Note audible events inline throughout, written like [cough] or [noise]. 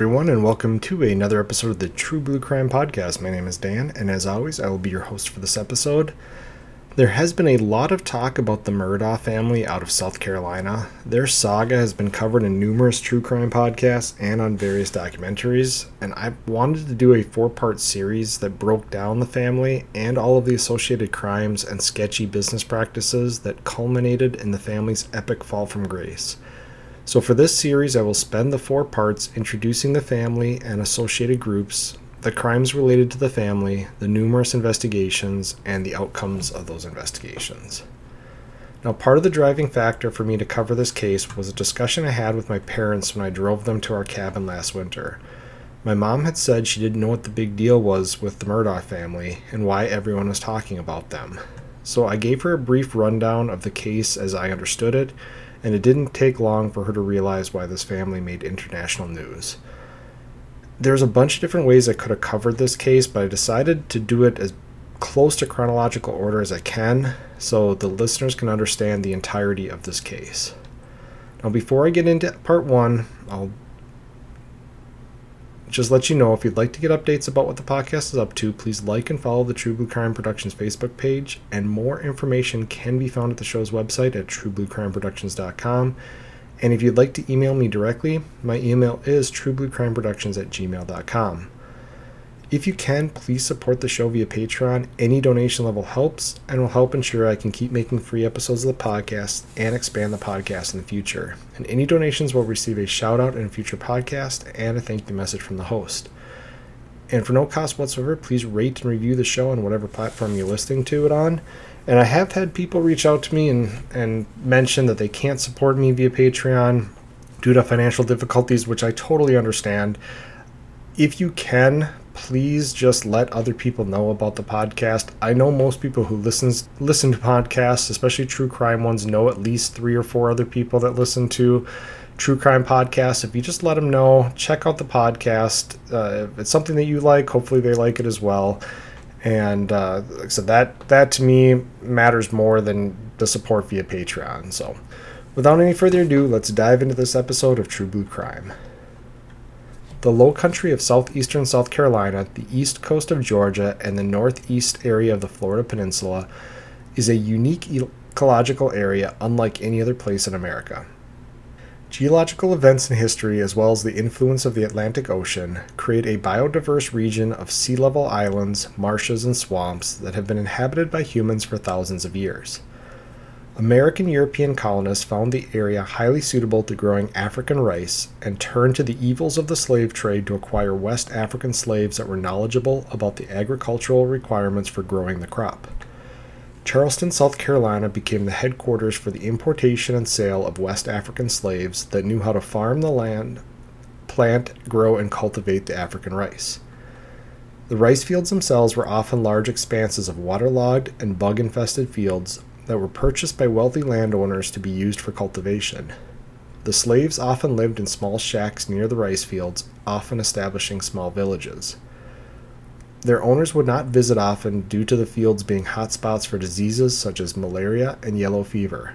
Everyone, and welcome to another episode of the True Blue Crime Podcast. My name is Dan, and as always, I will be your host for this episode. There has been a lot of talk about the Murdaugh family out of South Carolina. Their saga has been covered in numerous true crime podcasts and on various documentaries, and I wanted to do a four part series that broke down the family and all of the associated crimes and sketchy business practices that culminated in the family's epic fall from grace. So, for this series, I will spend the four parts introducing the family and associated groups, the crimes related to the family, the numerous investigations, and the outcomes of those investigations. Now, part of the driving factor for me to cover this case was a discussion I had with my parents when I drove them to our cabin last winter. My mom had said she didn't know what the big deal was with the Murdaugh family and why everyone was talking about them. So I gave her a brief rundown of the case as I understood it and it didn't take long for her to realize why this family made international news. There's a bunch of different ways I could have covered this case, but I decided to do it as close to chronological order as I can so the listeners can understand the entirety of this case. Now, before I get into part one, I'll just let you know if you'd like to get updates about what the podcast is up to, please like and follow the True Blue Crime Productions Facebook page, and more information can be found at the show's website at truebluecrimeproductions.com. And if you'd like to email me directly, my email is truebluecrimeproductions at gmail.com. If you can, please support the show via Patreon. Any donation level helps and will help ensure I can keep making free episodes of the podcast and expand the podcast in the future. And any donations will receive a shout out in a future podcast and a thank you message from the host. And for no cost whatsoever, please rate and review the show on whatever platform you're listening to it on. And I have had people reach out to me and, and mention that they can't support me via Patreon due to financial difficulties, which I totally understand. If you can, please just let other people know about the podcast. I know most people who listens listen to podcasts, especially true crime ones, know at least three or four other people that listen to true crime podcasts. If you just let them know, check out the podcast. Uh, if it's something that you like, hopefully they like it as well. And uh, said, that that to me matters more than the support via Patreon. So, without any further ado, let's dive into this episode of True Blue Crime. The low country of southeastern South Carolina, the east coast of Georgia, and the northeast area of the Florida Peninsula is a unique ecological area unlike any other place in America. Geological events in history, as well as the influence of the Atlantic Ocean, create a biodiverse region of sea level islands, marshes, and swamps that have been inhabited by humans for thousands of years. American European colonists found the area highly suitable to growing African rice and turned to the evils of the slave trade to acquire West African slaves that were knowledgeable about the agricultural requirements for growing the crop. Charleston, South Carolina became the headquarters for the importation and sale of West African slaves that knew how to farm the land, plant, grow, and cultivate the African rice. The rice fields themselves were often large expanses of waterlogged and bug infested fields that were purchased by wealthy landowners to be used for cultivation. The slaves often lived in small shacks near the rice fields, often establishing small villages. Their owners would not visit often due to the fields being hotspots for diseases such as malaria and yellow fever.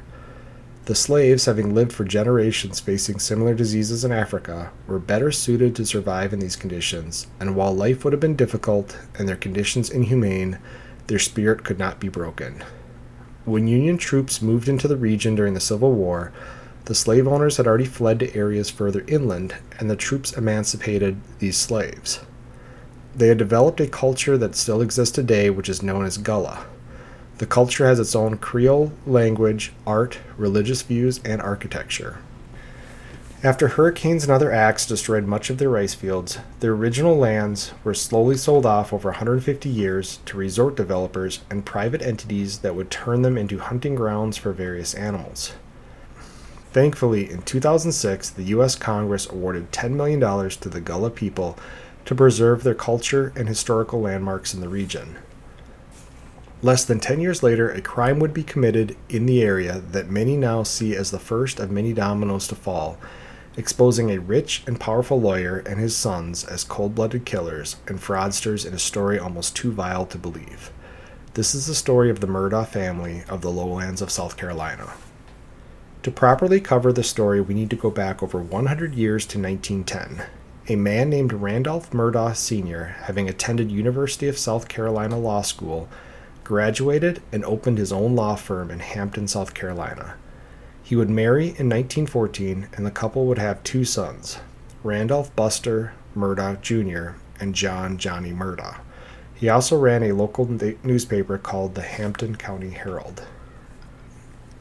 The slaves, having lived for generations facing similar diseases in Africa, were better suited to survive in these conditions, and while life would have been difficult and their conditions inhumane, their spirit could not be broken. When Union troops moved into the region during the Civil War, the slave owners had already fled to areas further inland, and the troops emancipated these slaves. They had developed a culture that still exists today, which is known as Gullah. The culture has its own Creole language, art, religious views, and architecture. After hurricanes and other acts destroyed much of their rice fields, their original lands were slowly sold off over 150 years to resort developers and private entities that would turn them into hunting grounds for various animals. Thankfully, in 2006, the U.S. Congress awarded $10 million to the Gullah people to preserve their culture and historical landmarks in the region. Less than 10 years later, a crime would be committed in the area that many now see as the first of many dominoes to fall exposing a rich and powerful lawyer and his sons as cold blooded killers and fraudsters in a story almost too vile to believe. This is the story of the Murdaugh family of the lowlands of South Carolina. To properly cover the story, we need to go back over 100 years to 1910. a man named Randolph Murdaugh Sr., having attended University of South Carolina Law School, graduated and opened his own law firm in Hampton, South Carolina. He would marry in 1914, and the couple would have two sons, Randolph Buster Murdaugh Jr. and John Johnny Murdaugh. He also ran a local newspaper called the Hampton County Herald.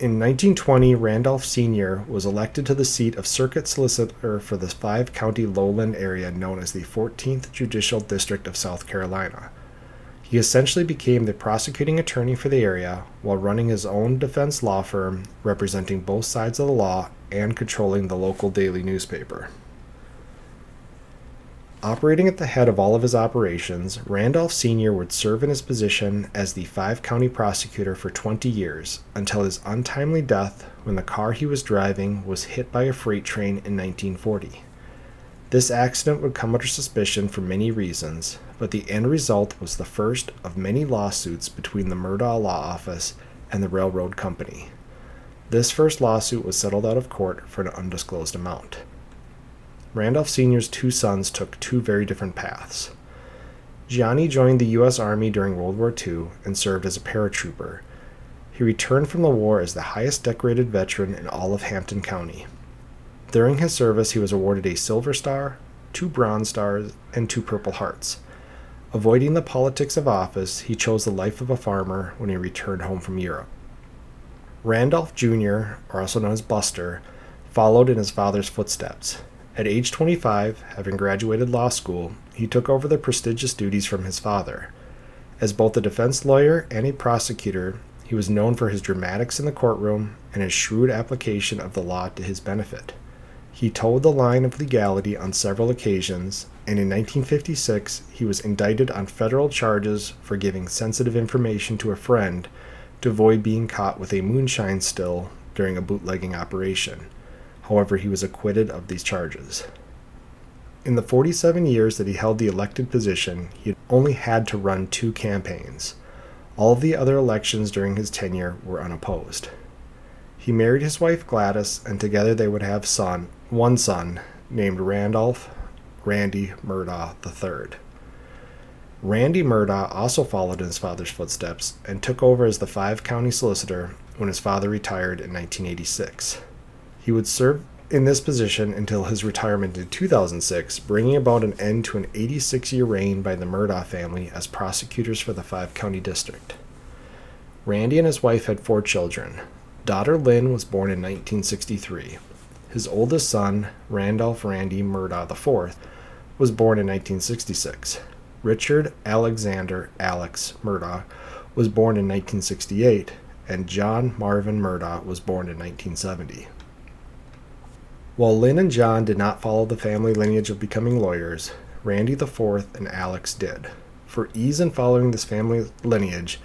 In 1920, Randolph Sr. was elected to the seat of Circuit Solicitor for the five county lowland area known as the 14th Judicial District of South Carolina. He essentially became the prosecuting attorney for the area while running his own defense law firm, representing both sides of the law and controlling the local daily newspaper. Operating at the head of all of his operations, Randolph Sr. would serve in his position as the five county prosecutor for 20 years until his untimely death when the car he was driving was hit by a freight train in 1940. This accident would come under suspicion for many reasons, but the end result was the first of many lawsuits between the Murdaugh Law Office and the railroad company. This first lawsuit was settled out of court for an undisclosed amount. Randolph Sr.'s two sons took two very different paths. Johnny joined the U.S. Army during World War II and served as a paratrooper. He returned from the war as the highest decorated veteran in all of Hampton County. During his service, he was awarded a Silver Star, two Bronze Stars, and two Purple Hearts. Avoiding the politics of office, he chose the life of a farmer when he returned home from Europe. Randolph Jr., or also known as Buster, followed in his father's footsteps. At age 25, having graduated law school, he took over the prestigious duties from his father. As both a defense lawyer and a prosecutor, he was known for his dramatics in the courtroom and his shrewd application of the law to his benefit. He toed the line of legality on several occasions, and in 1956 he was indicted on federal charges for giving sensitive information to a friend to avoid being caught with a moonshine still during a bootlegging operation. However, he was acquitted of these charges. In the 47 years that he held the elected position, he only had to run two campaigns. All the other elections during his tenure were unopposed. He married his wife Gladys, and together they would have son, one son named Randolph Randy Murdaugh III. Randy Murdaugh also followed in his father's footsteps and took over as the five county solicitor when his father retired in 1986. He would serve in this position until his retirement in 2006, bringing about an end to an 86 year reign by the Murdaugh family as prosecutors for the five county district. Randy and his wife had four children. Daughter Lynn was born in 1963. His oldest son, Randolph Randy Murdaugh IV, was born in 1966. Richard Alexander Alex Murdaugh was born in 1968, and John Marvin Murdaugh was born in 1970. While Lynn and John did not follow the family lineage of becoming lawyers, Randy IV and Alex did. For ease in following this family lineage,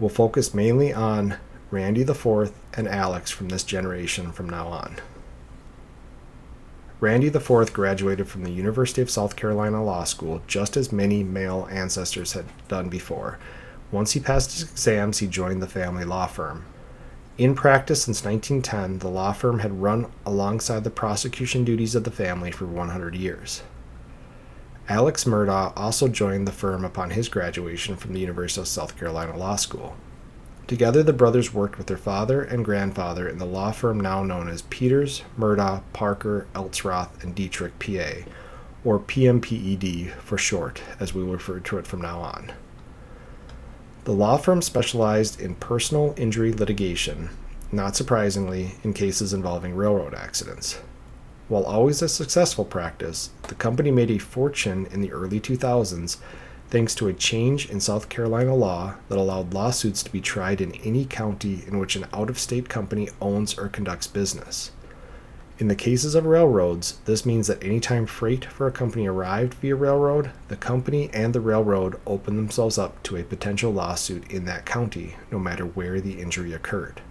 we'll focus mainly on Randy IV and Alex from this generation from now on. Randy IV graduated from the University of South Carolina Law School just as many male ancestors had done before. Once he passed his exams, he joined the family law firm. In practice since 1910, the law firm had run alongside the prosecution duties of the family for 100 years. Alex Murdaugh also joined the firm upon his graduation from the University of South Carolina Law School. Together, the brothers worked with their father and grandfather in the law firm now known as Peters, Murdaugh, Parker, Eltzroth, and Detrick, PA, or PMPED for short, as we will refer to it from now on. The law firm specialized in personal injury litigation, not surprisingly, in cases involving railroad accidents. While always a successful practice, the company made a fortune in the early 2000s thanks to a change in South Carolina law that allowed lawsuits to be tried in any county in which an out of state company owns or conducts business. In the cases of railroads, this means that anytime freight for a company arrived via railroad, the company and the railroad opened themselves up to a potential lawsuit in that county, no matter where the injury occurred.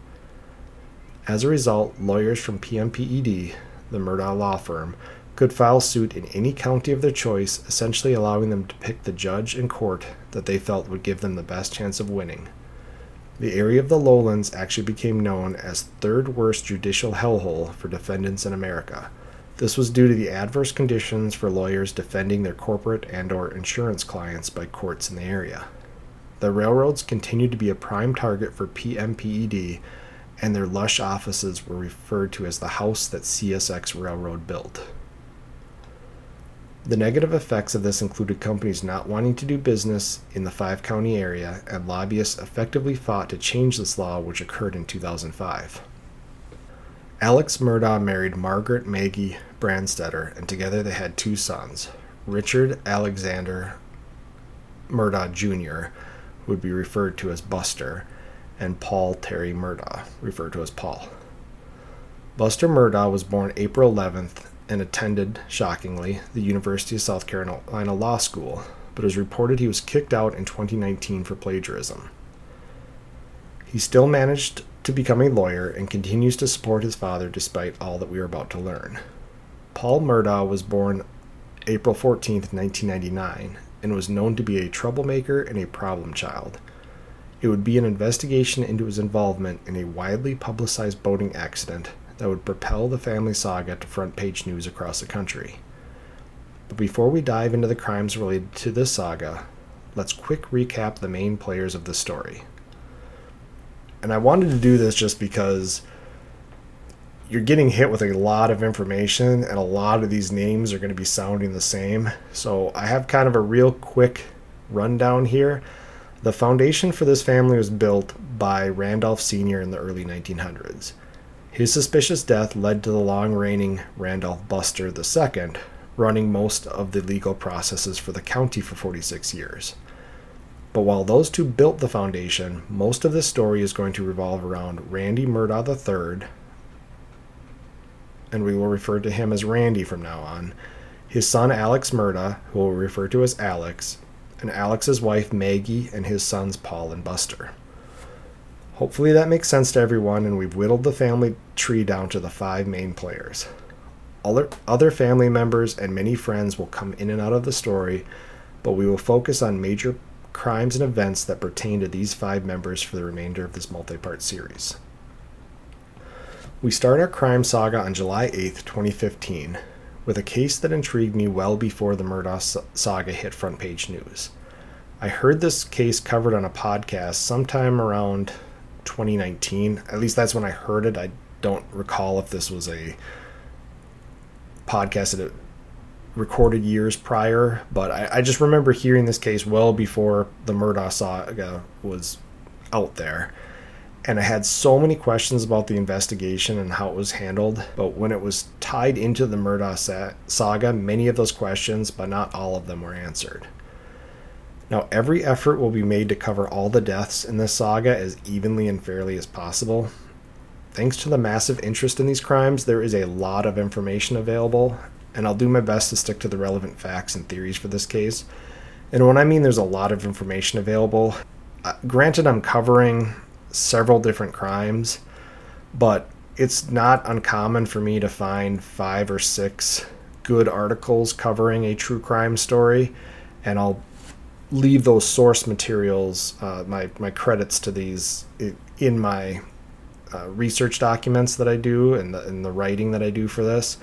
As a result, lawyers from PMPED, the Murdaugh law firm, could file suit in any county of their choice, essentially allowing them to pick the judge and court that they felt would give them the best chance of winning. The area of the lowlands actually became known as third worst judicial hellhole for defendants in America. This was due to the adverse conditions for lawyers defending their corporate and or insurance clients by courts in the area. The railroads continued to be a prime target for PMPED, and their lush offices were referred to as the house that CSX Railroad built. The negative effects of this included companies not wanting to do business in the five county area, and lobbyists effectively fought to change this law, which occurred in 2005. Alex Murdaugh married Margaret Maggie Branstetter, and together they had two sons Richard Alexander Murdaugh Jr., who would be referred to as Buster, and Paul Terry Murdaugh, referred to as Paul. Buster Murdaugh was born April 11th and attended, shockingly, the University of South Carolina Law School, but it was reported he was kicked out in 2019 for plagiarism. He still managed to become a lawyer and continues to support his father despite all that we are about to learn. Paul Murdaugh was born April 14, 1999, and was known to be a troublemaker and a problem child. It would be an investigation into his involvement in a widely publicized boating accident that would propel the family saga to front page news across the country. But before we dive into the crimes related to this saga, let's quick recap the main players of the story. And I wanted to do this just because you're getting hit with a lot of information and a lot of these names are going to be sounding the same. So I have kind of a real quick rundown here. The foundation for this family was built by Randolph Sr. in the early 1900s. His suspicious death led to the long reigning Randolph Buster II running most of the legal processes for the county for 46 years. But while those two built the foundation, most of this story is going to revolve around Randy Murdaugh III, and we will refer to him as Randy from now on, his son Alex Murdaugh, who we'll refer to as Alex, and Alex's wife Maggie and his sons Paul and Buster. Hopefully that makes sense to everyone, and we've whittled the family tree down to the five main players. Other, other family members and many friends will come in and out of the story, but we will focus on major crimes and events that pertain to these five members for the remainder of this multi part series. We start our crime saga on July 8, 2015, with a case that intrigued me well before the Murdaugh saga hit front page news. I heard this case covered on a podcast sometime around 2019. At least that's when I heard it. I don't recall if this was a podcast that it recorded years prior, but I, I just remember hearing this case well before the Murdaugh saga was out there. And I had so many questions about the investigation and how it was handled. But when it was tied into the Murdaugh saga, many of those questions, but not all of them, were answered. Now, every effort will be made to cover all the deaths in this saga as evenly and fairly as possible. Thanks to the massive interest in these crimes, there is a lot of information available, and I'll do my best to stick to the relevant facts and theories for this case. And when I mean there's a lot of information available, uh, granted, I'm covering several different crimes, but it's not uncommon for me to find five or six good articles covering a true crime story, and I'll leave those source materials, uh, my my credits to these in my uh, research documents that I do and the, and the writing that I do for this.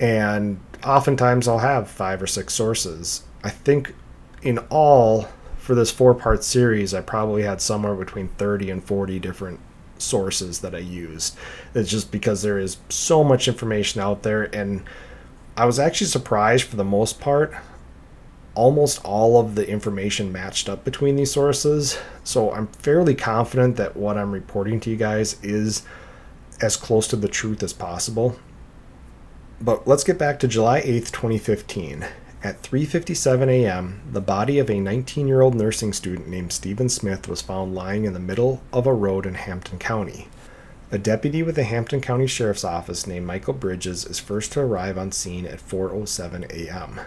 And oftentimes I'll have five or six sources. I think in all for this four part series, I probably had somewhere between 30 and 40 different sources that I used. It's just because there is so much information out there. And I was actually surprised for the most part almost all of the information matched up between these sources. So I'm fairly confident that what I'm reporting to you guys is as close to the truth as possible. But let's get back to July 8th, 2015. At 3:57 a.m., the body of a 19-year-old nursing student named Stephen Smith was found lying in the middle of a road in Hampton County. A deputy with the Hampton County Sheriff's Office named Michael Bridges is first to arrive on scene at 4:07 a.m.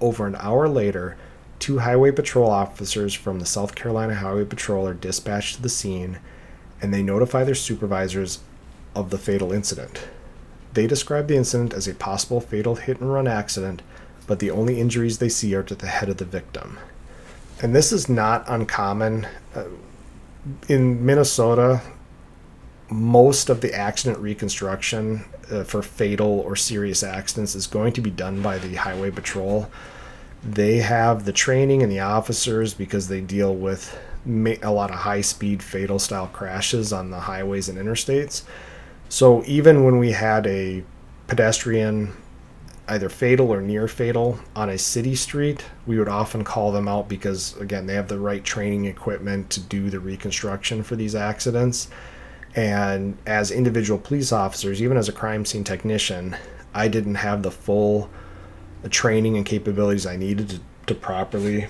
Over an hour later, two highway patrol officers from the South Carolina Highway Patrol are dispatched to the scene and they notify their supervisors of the fatal incident. They describe the incident as a possible fatal hit and run accident, but the only injuries they see are to the head of the victim. And this is not uncommon. Uh, in Minnesota, most of the accident reconstruction uh, for fatal or serious accidents is going to be done by the highway patrol. They have the training and the officers because they deal with a lot of high speed fatal style crashes on the highways and interstates. So even when we had a pedestrian either fatal or near fatal on a city street, we would often call them out because, again, they have the right training equipment to do the reconstruction for these accidents. And as individual police officers, even as a crime scene technician, I didn't have the full training and capabilities I needed to, to properly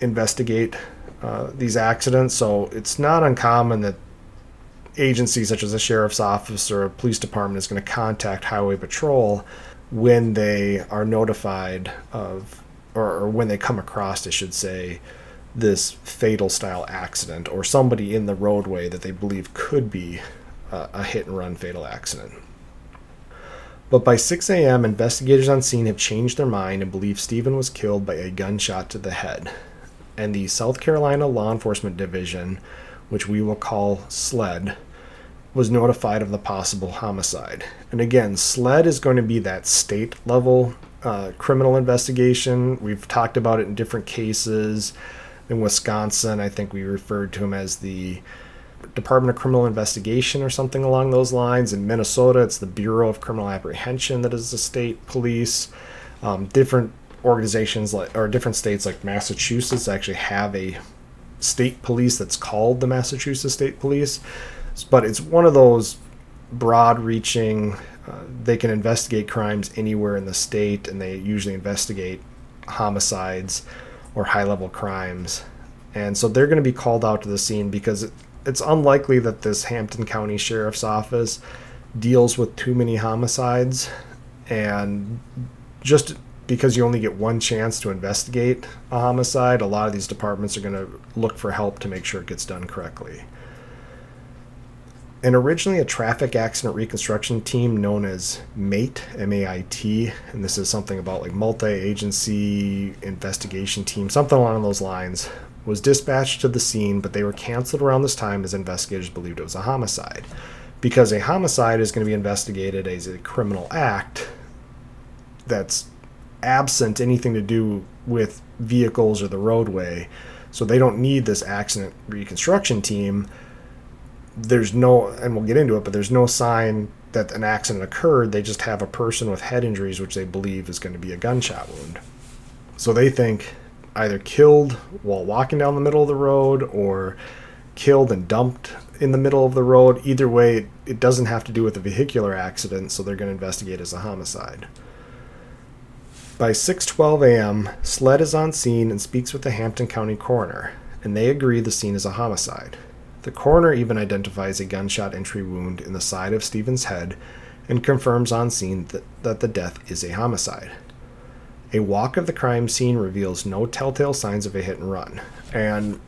investigate uh, these accidents. So it's not uncommon that agencies such as a sheriff's office or a police department is going to contact highway patrol when they are notified of, or, or when they come across, I should say, this fatal style accident or somebody in the roadway that they believe could be a, a hit and run fatal accident. But by 6 a.m., investigators on scene have changed their mind and believe Stephen was killed by a gunshot to the head. And the South Carolina Law Enforcement Division, which we will call SLED, was notified of the possible homicide. And again, SLED is going to be that state level uh, criminal investigation. We've talked about it in different cases. In Wisconsin, I think we referred to him as the Department of Criminal Investigation or something along those lines. In Minnesota, it's the Bureau of Criminal Apprehension that is the state police. Um, different organizations like or different states like Massachusetts actually have a state police that's called the Massachusetts State Police but it's one of those broad reaching uh, they can investigate crimes anywhere in the state and they usually investigate homicides or high level crimes. And so they're going to be called out to the scene because it's unlikely that this hampton county sheriff's office deals with too many homicides. And just because you only get one chance to investigate a homicide a lot of these departments are going to look for help to make sure it gets done correctly and originally a traffic accident reconstruction team known as MAIT, M A I T, and this is something about like multi agency investigation team, something along those lines, was dispatched to the scene, but they were canceled around this time as investigators believed it was a homicide. Because a homicide is going to be investigated as a criminal act that's absent anything to do with vehicles or the roadway. So they don't need this accident reconstruction team there's no, and we'll get into it, but there's no sign that an accident occurred. They just have a person with head injuries, which they believe is going to be a gunshot wound. So they think either killed while walking down the middle of the road or killed and dumped in the middle of the road. Either way, it doesn't have to do with a vehicular accident, so they're going to investigate as a homicide. By 6:12 a.m., Sled is on scene and speaks with the Hampton County coroner, and they agree the scene is a homicide. The coroner even identifies a gunshot entry wound in the side of Stephen's head and confirms on scene that, that the death is a homicide. A walk of the crime scene reveals no telltale signs of a hit and run. And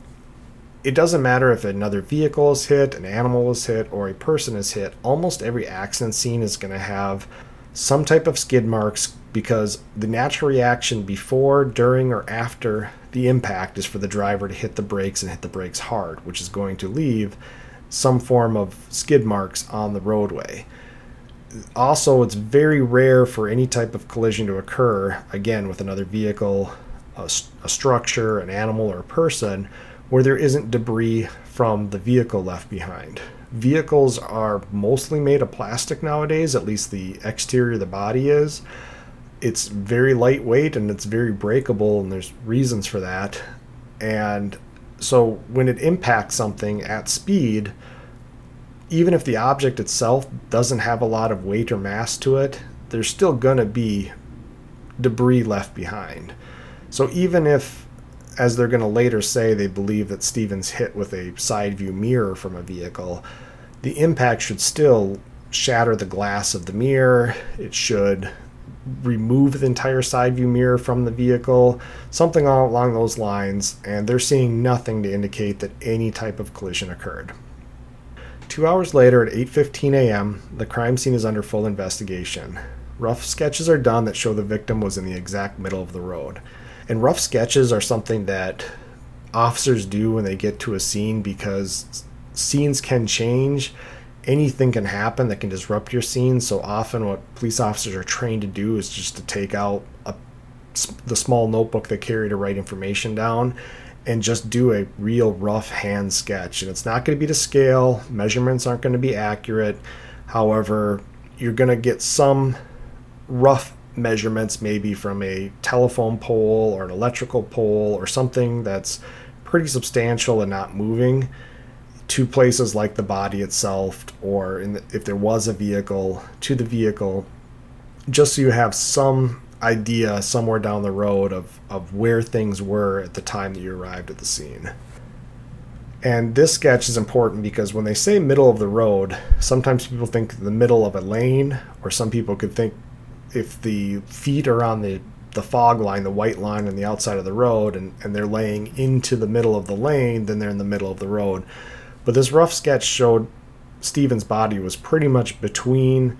it doesn't matter if another vehicle is hit, an animal is hit, or a person is hit, almost every accident scene is going to have some type of skid marks because the natural reaction before, during, or after the impact is for the driver to hit the brakes and hit the brakes hard, which is going to leave some form of skid marks on the roadway. Also, it's very rare for any type of collision to occur, again, with another vehicle, a, a structure, an animal, or a person, where there isn't debris from the vehicle left behind. Vehicles are mostly made of plastic nowadays, at least the exterior of the body is it's very lightweight and it's very breakable, and there's reasons for that. And so when it impacts something at speed, even if the object itself doesn't have a lot of weight or mass to it, there's still going to be debris left behind. So even if, as they're going to later say, they believe that Stephens hit with a side view mirror from a vehicle, the impact should still shatter the glass of the mirror. It should remove the entire side view mirror from the vehicle, something along those lines, and they're seeing nothing to indicate that any type of collision occurred. Two hours later at 8:15 a.m., the crime scene is under full investigation. Rough sketches are done that show the victim was in the exact middle of the road. And rough sketches are something that officers do when they get to a scene because scenes can change anything can happen that can disrupt your scene. So often, what police officers are trained to do is just to take out a, the small notebook they carry to write information down and just do a real rough hand sketch. And it's not going to be to scale, measurements aren't going to be accurate. However, you're going to get some rough measurements, maybe from a telephone pole or an electrical pole or something that's pretty substantial and not moving to places like the body itself or the, if there was a vehicle to the vehicle just so you have some idea somewhere down the road of, of where things were at the time that you arrived at the scene. And this sketch is important because when they say middle of the road, sometimes people think the middle of a lane, or some people could think if the feet are on the, the fog line, the white line on the outside of the road, and, and they're laying into the middle of the lane, then they're in the middle of the road. But this rough sketch showed Stephen's body was pretty much between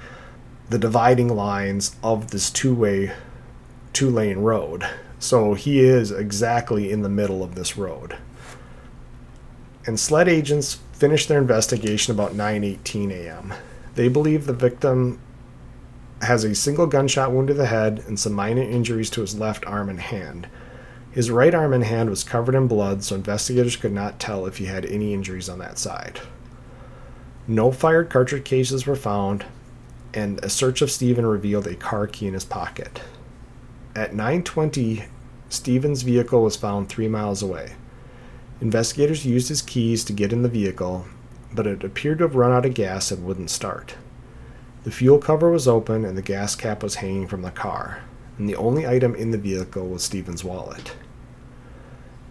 the dividing lines of this two way, two lane road. So he is exactly in the middle of this road. And SLED agents finished their investigation about 9:18 a.m. They believe the victim has a single gunshot wound to the head and some minor injuries to his left arm and hand. His right arm and hand was covered in blood, so investigators could not tell if he had any injuries on that side. No fired cartridge cases were found, and a search of Stephen revealed a car key in his pocket. At 9:20, Stephen's vehicle was found 3 miles away. Investigators used his keys to get in the vehicle, but it appeared to have run out of gas and wouldn't start. The fuel cover was open and the gas cap was hanging from the car and the only item in the vehicle was Stephen's wallet.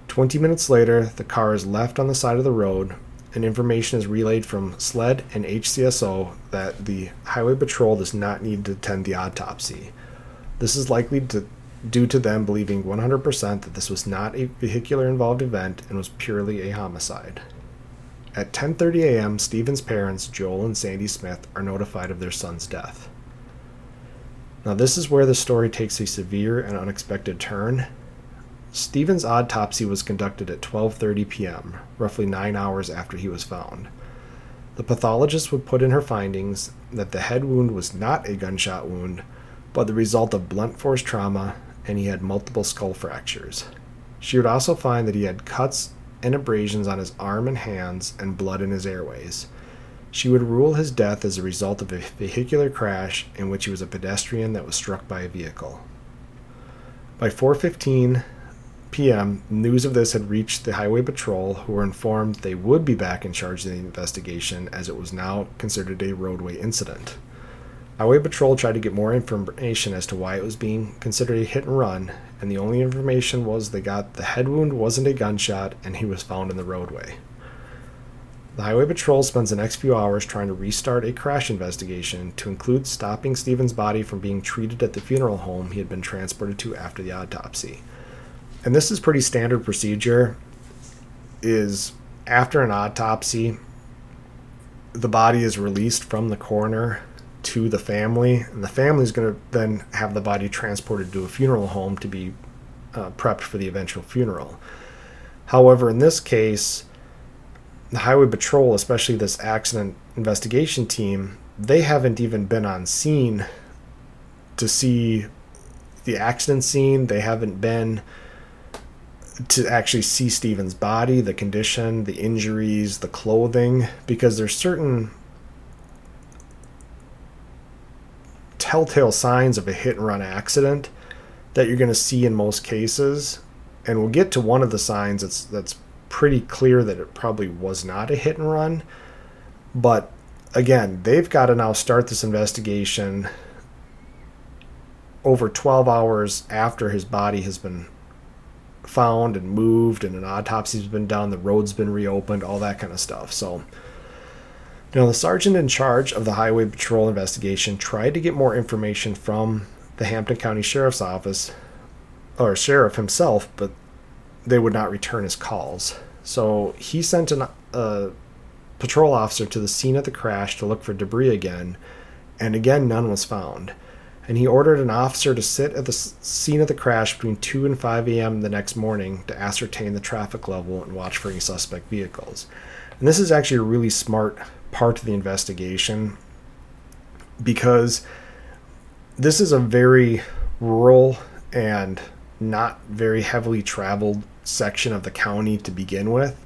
Twenty minutes later, the car is left on the side of the road, and information is relayed from SLED and HCSO that the Highway Patrol does not need to attend the autopsy. This is likely to, due to them believing 100% that this was not a vehicular involved event and was purely a homicide. At 10:30 a.m., Stephen's parents, Joel and Sandy Smith, are notified of their son's death. Now, this is where the story takes a severe and unexpected turn. Stephen's autopsy was conducted at 12:30 p.m., roughly 9 hours after he was found. The pathologist would put in her findings that the head wound was not a gunshot wound, but the result of blunt force trauma, and he had multiple skull fractures. She would also find that he had cuts and abrasions on his arm and hands and blood in his airways. She would rule his death as a result of a vehicular crash in which he was a pedestrian that was struck by a vehicle. By 4:15 p.m., news of this had reached the highway patrol who were informed they would be back in charge of the investigation as it was now considered a roadway incident. Highway patrol tried to get more information as to why it was being considered a hit and run, and the only information was they got the head wound wasn't a gunshot and he was found in the roadway. The Highway Patrol spends the next few hours trying to restart a crash investigation to include stopping Stephen's body from being treated at the funeral home he had been transported to after the autopsy. And this is pretty standard procedure is after an autopsy the body is released from the coroner to the family and the family is going to then have the body transported to a funeral home to be uh, prepped for the eventual funeral. However, in this case, the highway patrol, especially this accident investigation team, they haven't even been on scene to see the accident scene. They haven't been to actually see Stephen's body, the condition, the injuries, the clothing, because there's certain telltale signs of a hit and run accident that you're going to see in most cases. And we'll get to one of the signs that's that's pretty clear that it probably was not a hit and run. But again, they've got to now start this investigation over 12 hours after his body has been found and moved and an autopsy's been done, the road's been reopened, all that kind of stuff. So, know, the sergeant in charge of the Highway Patrol investigation tried to get more information from the Hampton County Sheriff's Office or sheriff himself, but they would not return his calls. So he sent an, a patrol officer to the scene of the crash to look for debris again, and again none was found. And he ordered an officer to sit at the scene of the crash between 2 and 5 a.m. the next morning to ascertain the traffic level and watch for any suspect vehicles. And this is actually a really smart part of the investigation because this is a very rural and not very heavily traveled section of the county to begin with.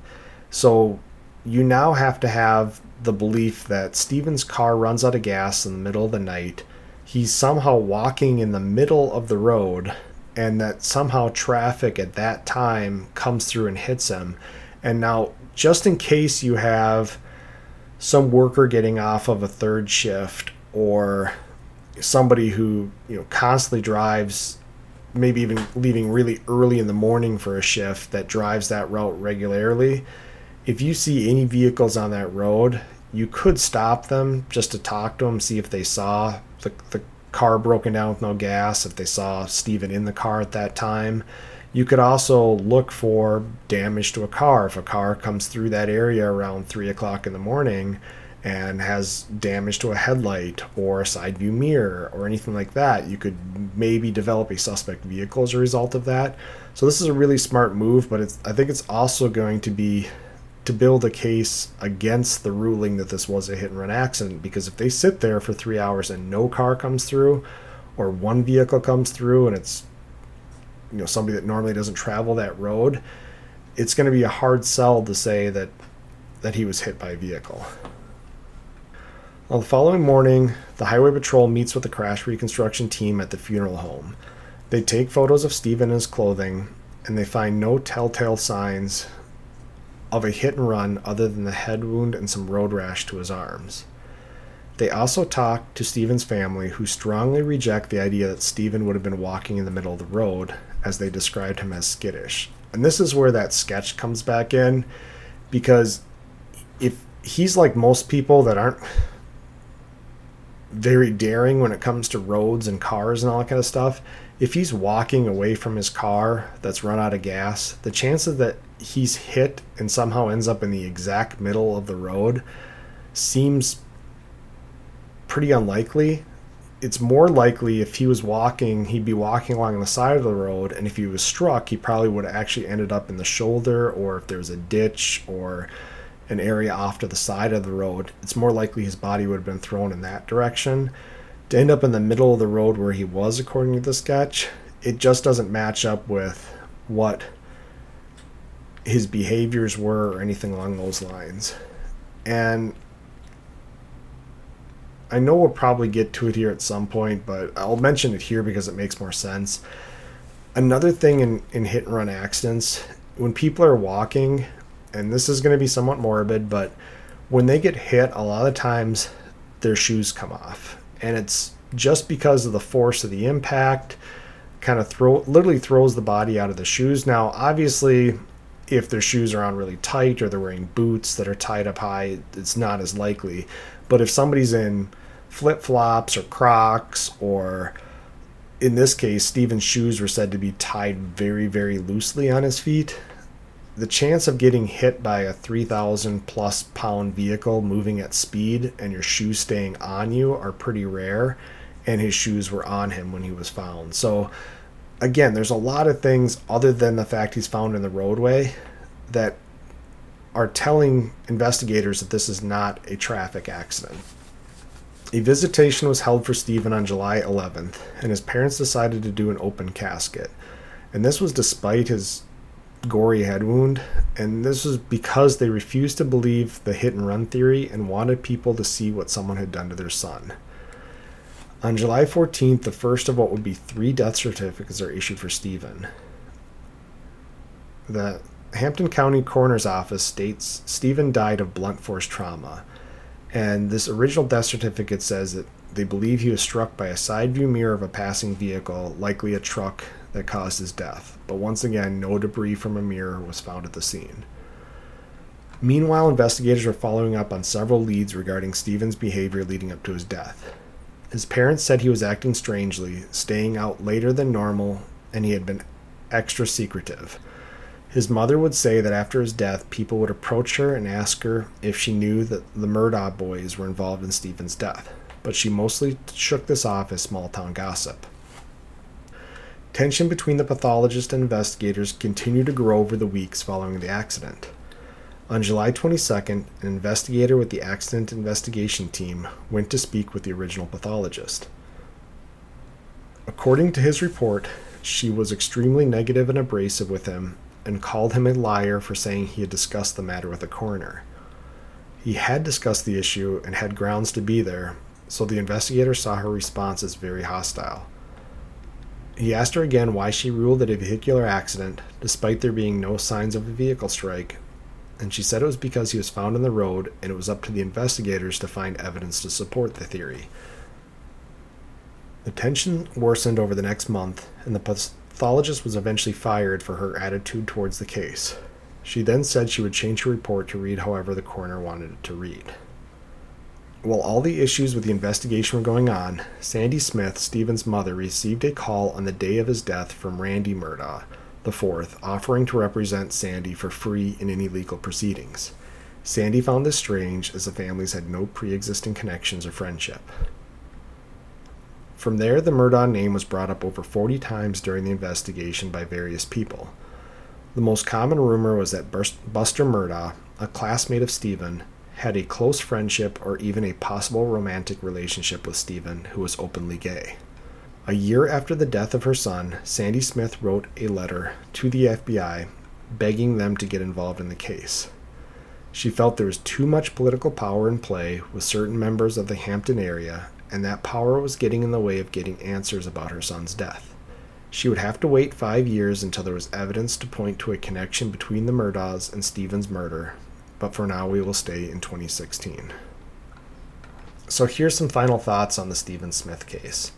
So you now have to have the belief that Stephen's car runs out of gas in the middle of the night. He's somehow walking in the middle of the road, and that somehow traffic at that time comes through and hits him. And now, just in case you have some worker getting off of a third shift or somebody who you know constantly drives maybe even leaving really early in the morning for a shift that drives that route regularly if you see any vehicles on that road you could stop them just to talk to them see if they saw the, the car broken down with no gas if they saw stephen in the car at that time. You could also look for damage to a car. If a car comes through that area around 3 o'clock in the morning and has damage to a headlight or a side view mirror or anything like that, you could maybe develop a suspect vehicle as a result of that. So this is a really smart move, but it's I think it's also going to be to build a case against the ruling that this was a hit and run accident because if they sit there for 3 hours and no car comes through or one vehicle comes through and it's you know somebody that normally doesn't travel that road, it's going to be a hard sell to say that that he was hit by a vehicle. On the following morning, the Highway Patrol meets with the crash reconstruction team at the funeral home. They take photos of Stephen and his clothing, and they find no telltale signs of a hit and run other than the head wound and some road rash to his arms. They also talk to Stephen's family, who strongly reject the idea that Stephen would have been walking in the middle of the road, as they described him as skittish. And this is where that sketch comes back in, because if he's like most people that aren't very daring when it comes to roads and cars and all that kind of stuff. If he's walking away from his car that's run out of gas, the chances that he's hit and somehow ends up in the exact middle of the road seems pretty unlikely. It's more likely if he was walking, he'd be walking along the side of the road, and if he was struck, he probably would have actually ended up in the shoulder, or if there was a ditch, or an area off to the side of the road, it's more likely his body would have been thrown in that direction. To end up in the middle of the road where he was, according to the sketch, it just doesn't match up with what his behaviors were or anything along those lines. And I know we'll probably get to it here at some point, but I'll mention it here because it makes more sense. Another thing in, in hit and run accidents, when people are walking, and this is going to be somewhat morbid, but when they get hit, a lot of times their shoes come off. And it's just because of the force of the impact, kind of throw literally throws the body out of the shoes. Now, obviously, if their shoes are on really tight or they're wearing boots that are tied up high, it's not as likely. But if somebody's in flip flops or Crocs, or in this case, Stephen's shoes were said to be tied very, very loosely on his feet, the chance of getting hit by a 3,000 plus pound vehicle moving at speed and your shoes staying on you are pretty rare. And his shoes were on him when he was found. So, again, there's a lot of things other than the fact he's found in the roadway that are telling investigators that this is not a traffic accident. A visitation was held for Stephen on July 11th, and his parents decided to do an open casket. And this was despite his gory head wound, and this was because they refused to believe the hit and run theory and wanted people to see what someone had done to their son. On July 14th, the first of what would be three death certificates are issued for Stephen. The Hampton County Coroner's Office states Stephen died of blunt force trauma, and this original death certificate says that they believe he was struck by a side view mirror of a passing vehicle, likely a truck that caused his death, but once again, no debris from a mirror was found at the scene. Meanwhile, investigators were following up on several leads regarding Stephen's behavior leading up to his death. His parents said he was acting strangely, staying out later than normal, and he had been extra secretive. His mother would say that after his death, people would approach her and ask her if she knew that the Murdaugh boys were involved in Stephen's death, but she mostly shook this off as small town gossip. Tension between the pathologist and investigators continued to grow over the weeks following the accident. On July 22nd, an investigator with the accident investigation team went to speak with the original pathologist. According to his report, she was extremely negative and abrasive with him and called him a liar for saying he had discussed the matter with the coroner. He had discussed the issue and had grounds to be there, so the investigator saw her response as very hostile. He asked her again why she ruled it a vehicular accident, despite there being no signs of a vehicle strike, and she said it was because he was found on the road and it was up to the investigators to find evidence to support the theory. The tension worsened over the next month, and the pathologist was eventually fired for her attitude towards the case. She then said she would change her report to read however the coroner wanted it to read. While all the issues with the investigation were going on, Sandy Smith, Stephen's mother, received a call on the day of his death from Randy Murdaugh IV, offering to represent Sandy for free in any legal proceedings. Sandy found this strange, as the families had no pre existing connections or friendship. From there, the Murdaugh name was brought up over 40 times during the investigation by various people. The most common rumor was that Buster Murdaugh, a classmate of Stephen, had a close friendship or even a possible romantic relationship with Stephen, who was openly gay. A year after the death of her son, Sandy Smith wrote a letter to the FBI begging them to get involved in the case. She felt there was too much political power in play with certain members of the Hampton area and that power was getting in the way of getting answers about her son's death. She would have to wait five years until there was evidence to point to a connection between the Murdaughs and Stephen's murder, but for now we will stay in 2016. So here's some final thoughts on the Stephen Smith case.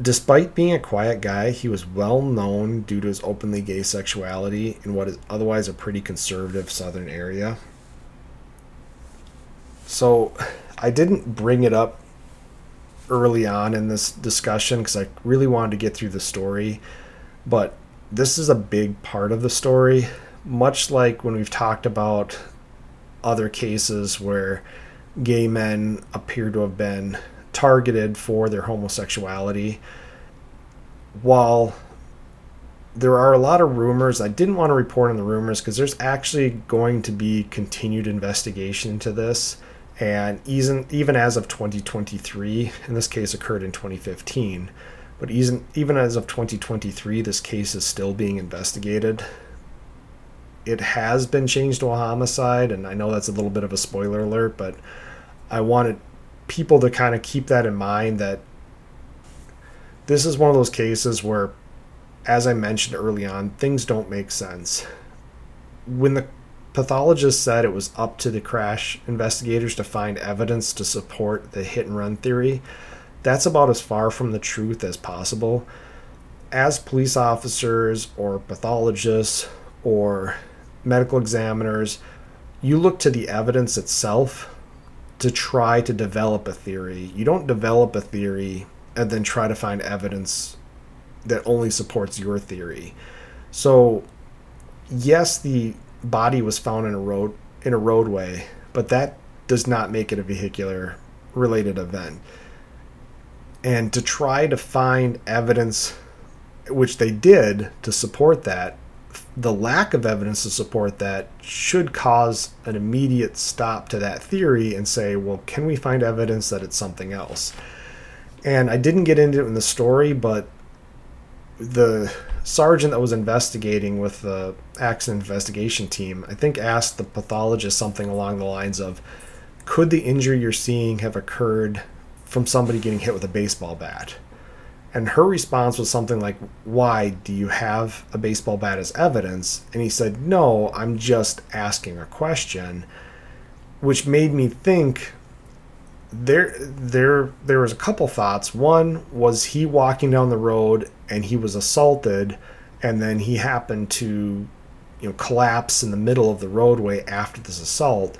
Despite being a quiet guy, he was well known due to his openly gay sexuality in what is otherwise a pretty conservative southern area. So I didn't bring it up early on in this discussion because I really wanted to get through the story. But this is a big part of the story, much like when we've talked about other cases where gay men appear to have been targeted for their homosexuality. While there are a lot of rumors, I didn't want to report on the rumors because there's actually going to be continued investigation into this and even even as of 2023, and this case occurred in 2015, but even even as of 2023, this case is still being investigated. It has been changed to a homicide, and I know that's a little bit of a spoiler alert, but I wanted people to kind of keep that in mind that this is one of those cases where, as I mentioned early on, things don't make sense. When the Pathologist said it was up to the crash investigators to find evidence to support the hit and run theory. That's about as far from the truth as possible. As police officers or pathologists or medical examiners, you look to the evidence itself to try to develop a theory. You don't develop a theory and then try to find evidence that only supports your theory. So, yes, the body was found in a road in a roadway, but that does not make it a vehicular related event. And to try to find evidence, which they did to support that, the lack of evidence to support that should cause an immediate stop to that theory and say, well, can we find evidence that it's something else? And I didn't get into it in the story, but the sergeant that was investigating with the accident investigation team, I think asked the pathologist something along the lines of, "Could the injury you're seeing have occurred from somebody getting hit with a baseball bat?" And her response was something like, "Why do you have a baseball bat as evidence?" And he said, "No, I'm just asking a question," which made me think there there there was a couple thoughts. One was he walking down the road and he was assaulted and then he happened to you know collapse in the middle of the roadway after this assault.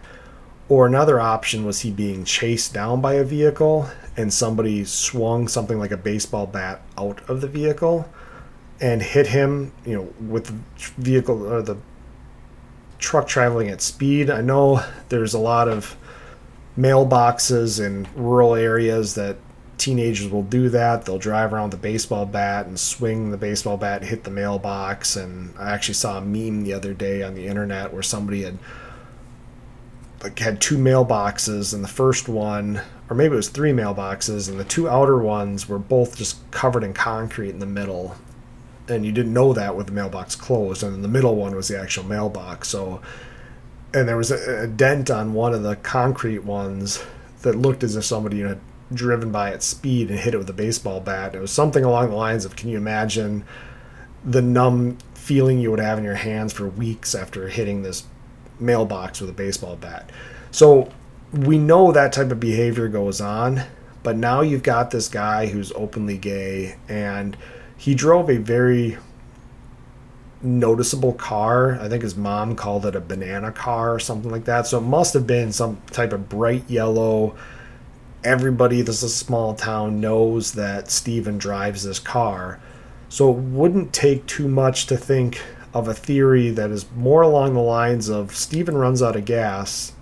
Or another option was he being chased down by a vehicle and somebody swung something like a baseball bat out of the vehicle and hit him, you know, with the vehicle or the truck traveling at speed. I know there's a lot of mailboxes in rural areas that teenagers will do that. They'll drive around a baseball bat and swing the baseball bat, hit the mailbox. And I actually saw a meme the other day on the internet where somebody had like had two mailboxes, and the first one, or maybe it was three mailboxes, and the two outer ones were both just covered in concrete in the middle. And you didn't know that with the mailbox closed, and the middle one was the actual mailbox. So, and there was a, a dent on one of the concrete ones that looked as if somebody had driven by at speed and hit it with a baseball bat. It was something along the lines of, "Can you imagine the numb feeling you would have in your hands for weeks after hitting this mailbox with a baseball bat. So we know that type of behavior goes on, but now you've got this guy who's openly gay and he drove a very noticeable car. I think his mom called it a banana car or something like that. So it must have been some type of bright yellow. Everybody that's a small town knows that Stephen drives this car. So it wouldn't take too much to think of a theory that is more along the lines of Stephen runs out of gas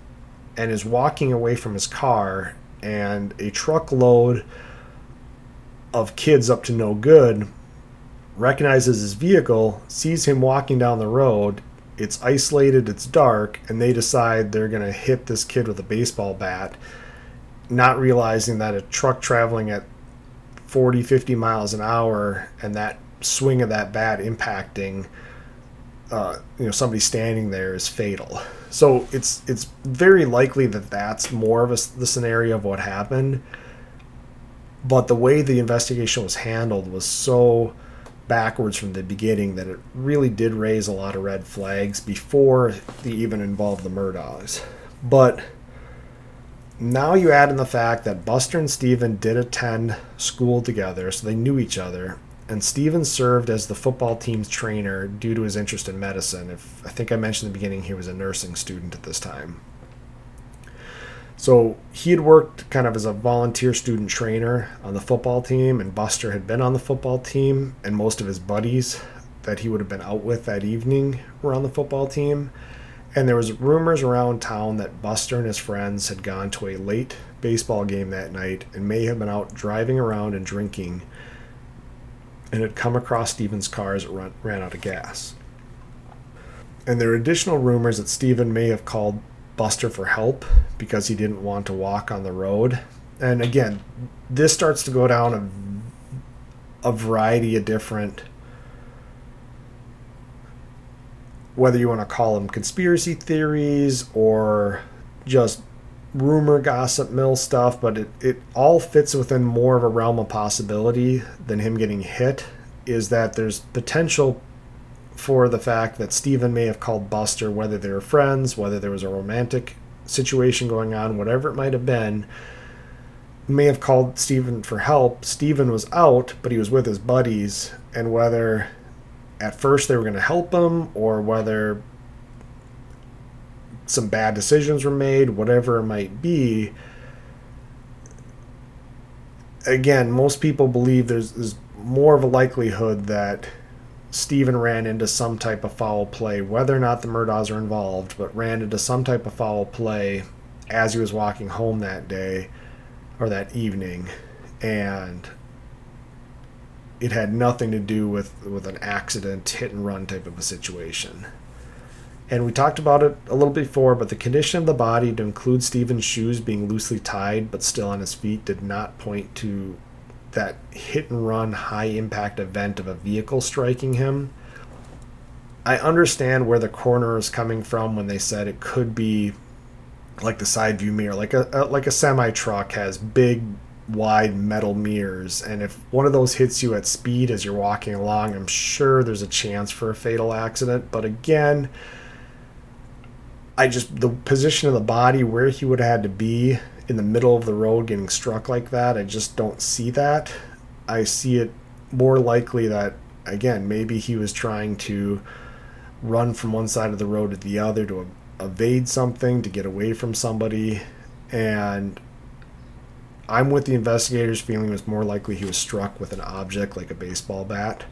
and is walking away from his car, and a truckload of kids up to no good recognizes his vehicle, sees him walking down the road. It's isolated, it's dark, and they decide they're going to hit this kid with a baseball bat, not realizing that a truck traveling at 40, 50 miles an hour and that swing of that bat impacting uh, you know somebody standing there is fatal. So it's it's very likely that that's more of a, the scenario of what happened. But the way the investigation was handled was so backwards from the beginning that it really did raise a lot of red flags before they even involved the Murdaughs. But now you add in the fact that Buster and Stephen did attend school together, so they knew each other, and Stephen served as the football team's trainer due to his interest in medicine. If I think I mentioned in the beginning, he was a nursing student at this time. So he had worked kind of as a volunteer student trainer on the football team, and Buster had been on the football team, and most of his buddies that he would have been out with that evening were on the football team. And there was rumors around town that Buster and his friends had gone to a late baseball game that night and may have been out driving around and drinking and had come across Stephen's car as it run, ran out of gas. And there are additional rumors that Stephen may have called Buster for help because he didn't want to walk on the road. And again, this starts to go down a, a variety of different, whether you want to call them conspiracy theories or just rumor gossip mill stuff, but it, it all fits within more of a realm of possibility than him getting hit. Is that there's potential for the fact that Stephen may have called Buster, whether they were friends, whether there was a romantic situation going on, whatever it might have been, may have called Stephen for help. Stephen was out, but he was with his buddies, and whether at first they were going to help him or whether some bad decisions were made, whatever it might be. Again, most people believe there's, there's more of a likelihood that Stephen ran into some type of foul play, whether or not the Murdaughs are involved, but ran into some type of foul play as he was walking home that day or that evening. And it had nothing to do with, with an accident, hit and run type of a situation and we talked about it a little before, but the condition of the body to include Stephen's shoes being loosely tied but still on his feet did not point to that hit and run high impact event of a vehicle striking him. I understand where the coroner is coming from when they said it could be like the side view mirror, like a, a like a semi truck has big wide metal mirrors and if one of those hits you at speed as you're walking along, I'm sure there's a chance for a fatal accident, but again, I just the position of the body where he would have had to be in the middle of the road getting struck like that. I just don't see that. I see it more likely that again maybe he was trying to run from one side of the road to the other to evade something to get away from somebody and I'm with the investigators feeling it was more likely he was struck with an object like a baseball bat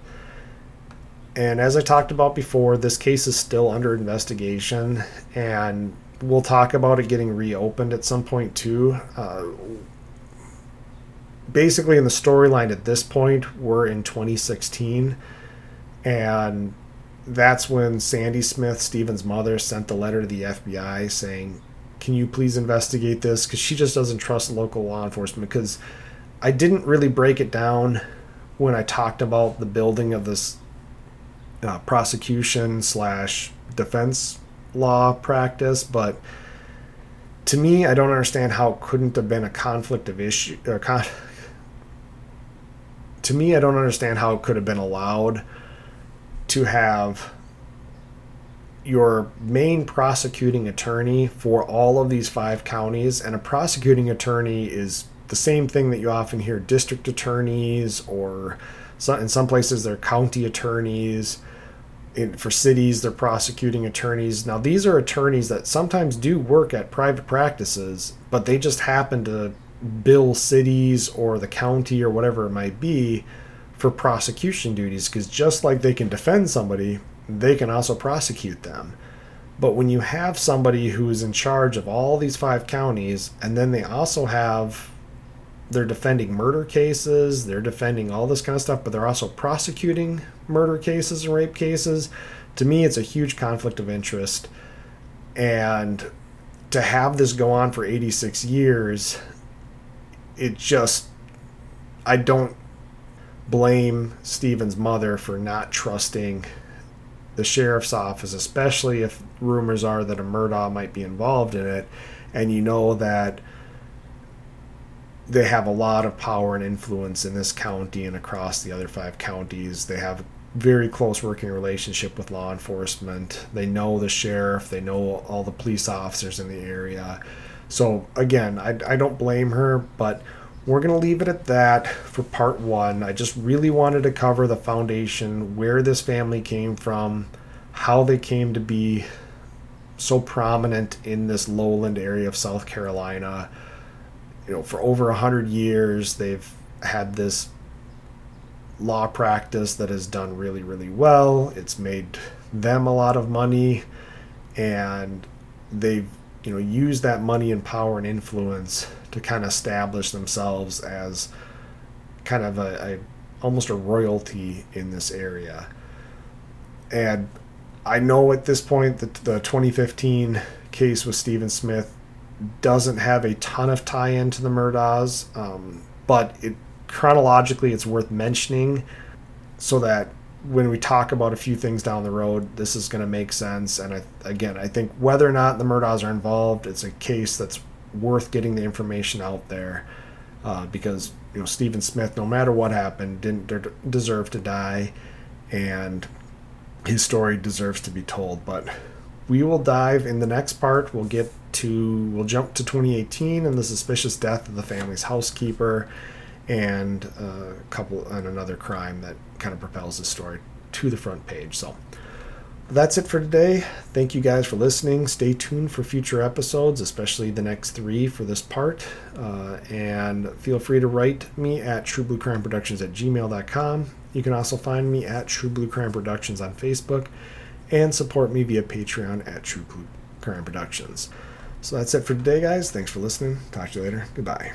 and as I talked about before, this case is still under investigation, and we'll talk about it getting reopened at some point too. Uh, basically, in the storyline at this point, we're in 2016, and that's when Sandy Smith, Stephen's mother, sent the letter to the FBI saying, can you please investigate this? Because she just doesn't trust local law enforcement. Because I didn't really break it down when I talked about the building of this uh, prosecution slash defense law practice, but to me, I don't understand how it couldn't have been a conflict of issue. Or con- [laughs] to me, I don't understand how it could have been allowed to have your main prosecuting attorney for all of these five counties, and a prosecuting attorney is the same thing that you often hear district attorneys or in some places they're county attorneys for cities, they're prosecuting attorneys. Now, these are attorneys that sometimes do work at private practices, but they just happen to bill cities or the county or whatever it might be for prosecution duties because just like they can defend somebody, they can also prosecute them. But when you have somebody who is in charge of all these five counties, and then they also have, they're defending murder cases, they're defending all this kind of stuff, but they're also prosecuting murder cases and rape cases. To me, it's a huge conflict of interest. And to have this go on for 86 years, it just, I don't blame Stephen's mother for not trusting the sheriff's office, especially if rumors are that a Murdaugh might be involved in it, and you know that they have a lot of power and influence in this county and across the other five counties. They have very close working relationship with law enforcement. They know the sheriff, they know all the police officers in the area. So again, I, I don't blame her, but we're going to leave it at that for part one. I just really wanted to cover the foundation, where this family came from, how they came to be so prominent in this lowland area of South Carolina. You know, for over a hundred years, they've had this law practice that has done really, really well. It's made them a lot of money, and they've you know used that money and power and influence to kind of establish themselves as kind of a, a almost a royalty in this area. And I know at this point that the 2015 case with Stephen Smith doesn't have a ton of tie-in to the Murdaughs, um, but it chronologically it's worth mentioning so that when we talk about a few things down the road, this is going to make sense. And I, again, I think whether or not the Murdaughs are involved, it's a case that's worth getting the information out there uh, because you know Stephen Smith, no matter what happened, didn't de- deserve to die, and his story deserves to be told. But we will dive in the next part. We'll get to we'll jump to 2018 and the suspicious death of the family's housekeeper and a couple and another crime that kind of propels the story to the front page. So that's it for today. Thank you guys for listening. Stay tuned for future episodes, especially the next three for this part. Uh, and feel free to write me at truebluecrimeproductions at gmail.com. You can also find me at True Blue Crime Productions on Facebook and support me via Patreon at True Crime Productions. So that's it for today, guys. Thanks for listening. Talk to you later. Goodbye.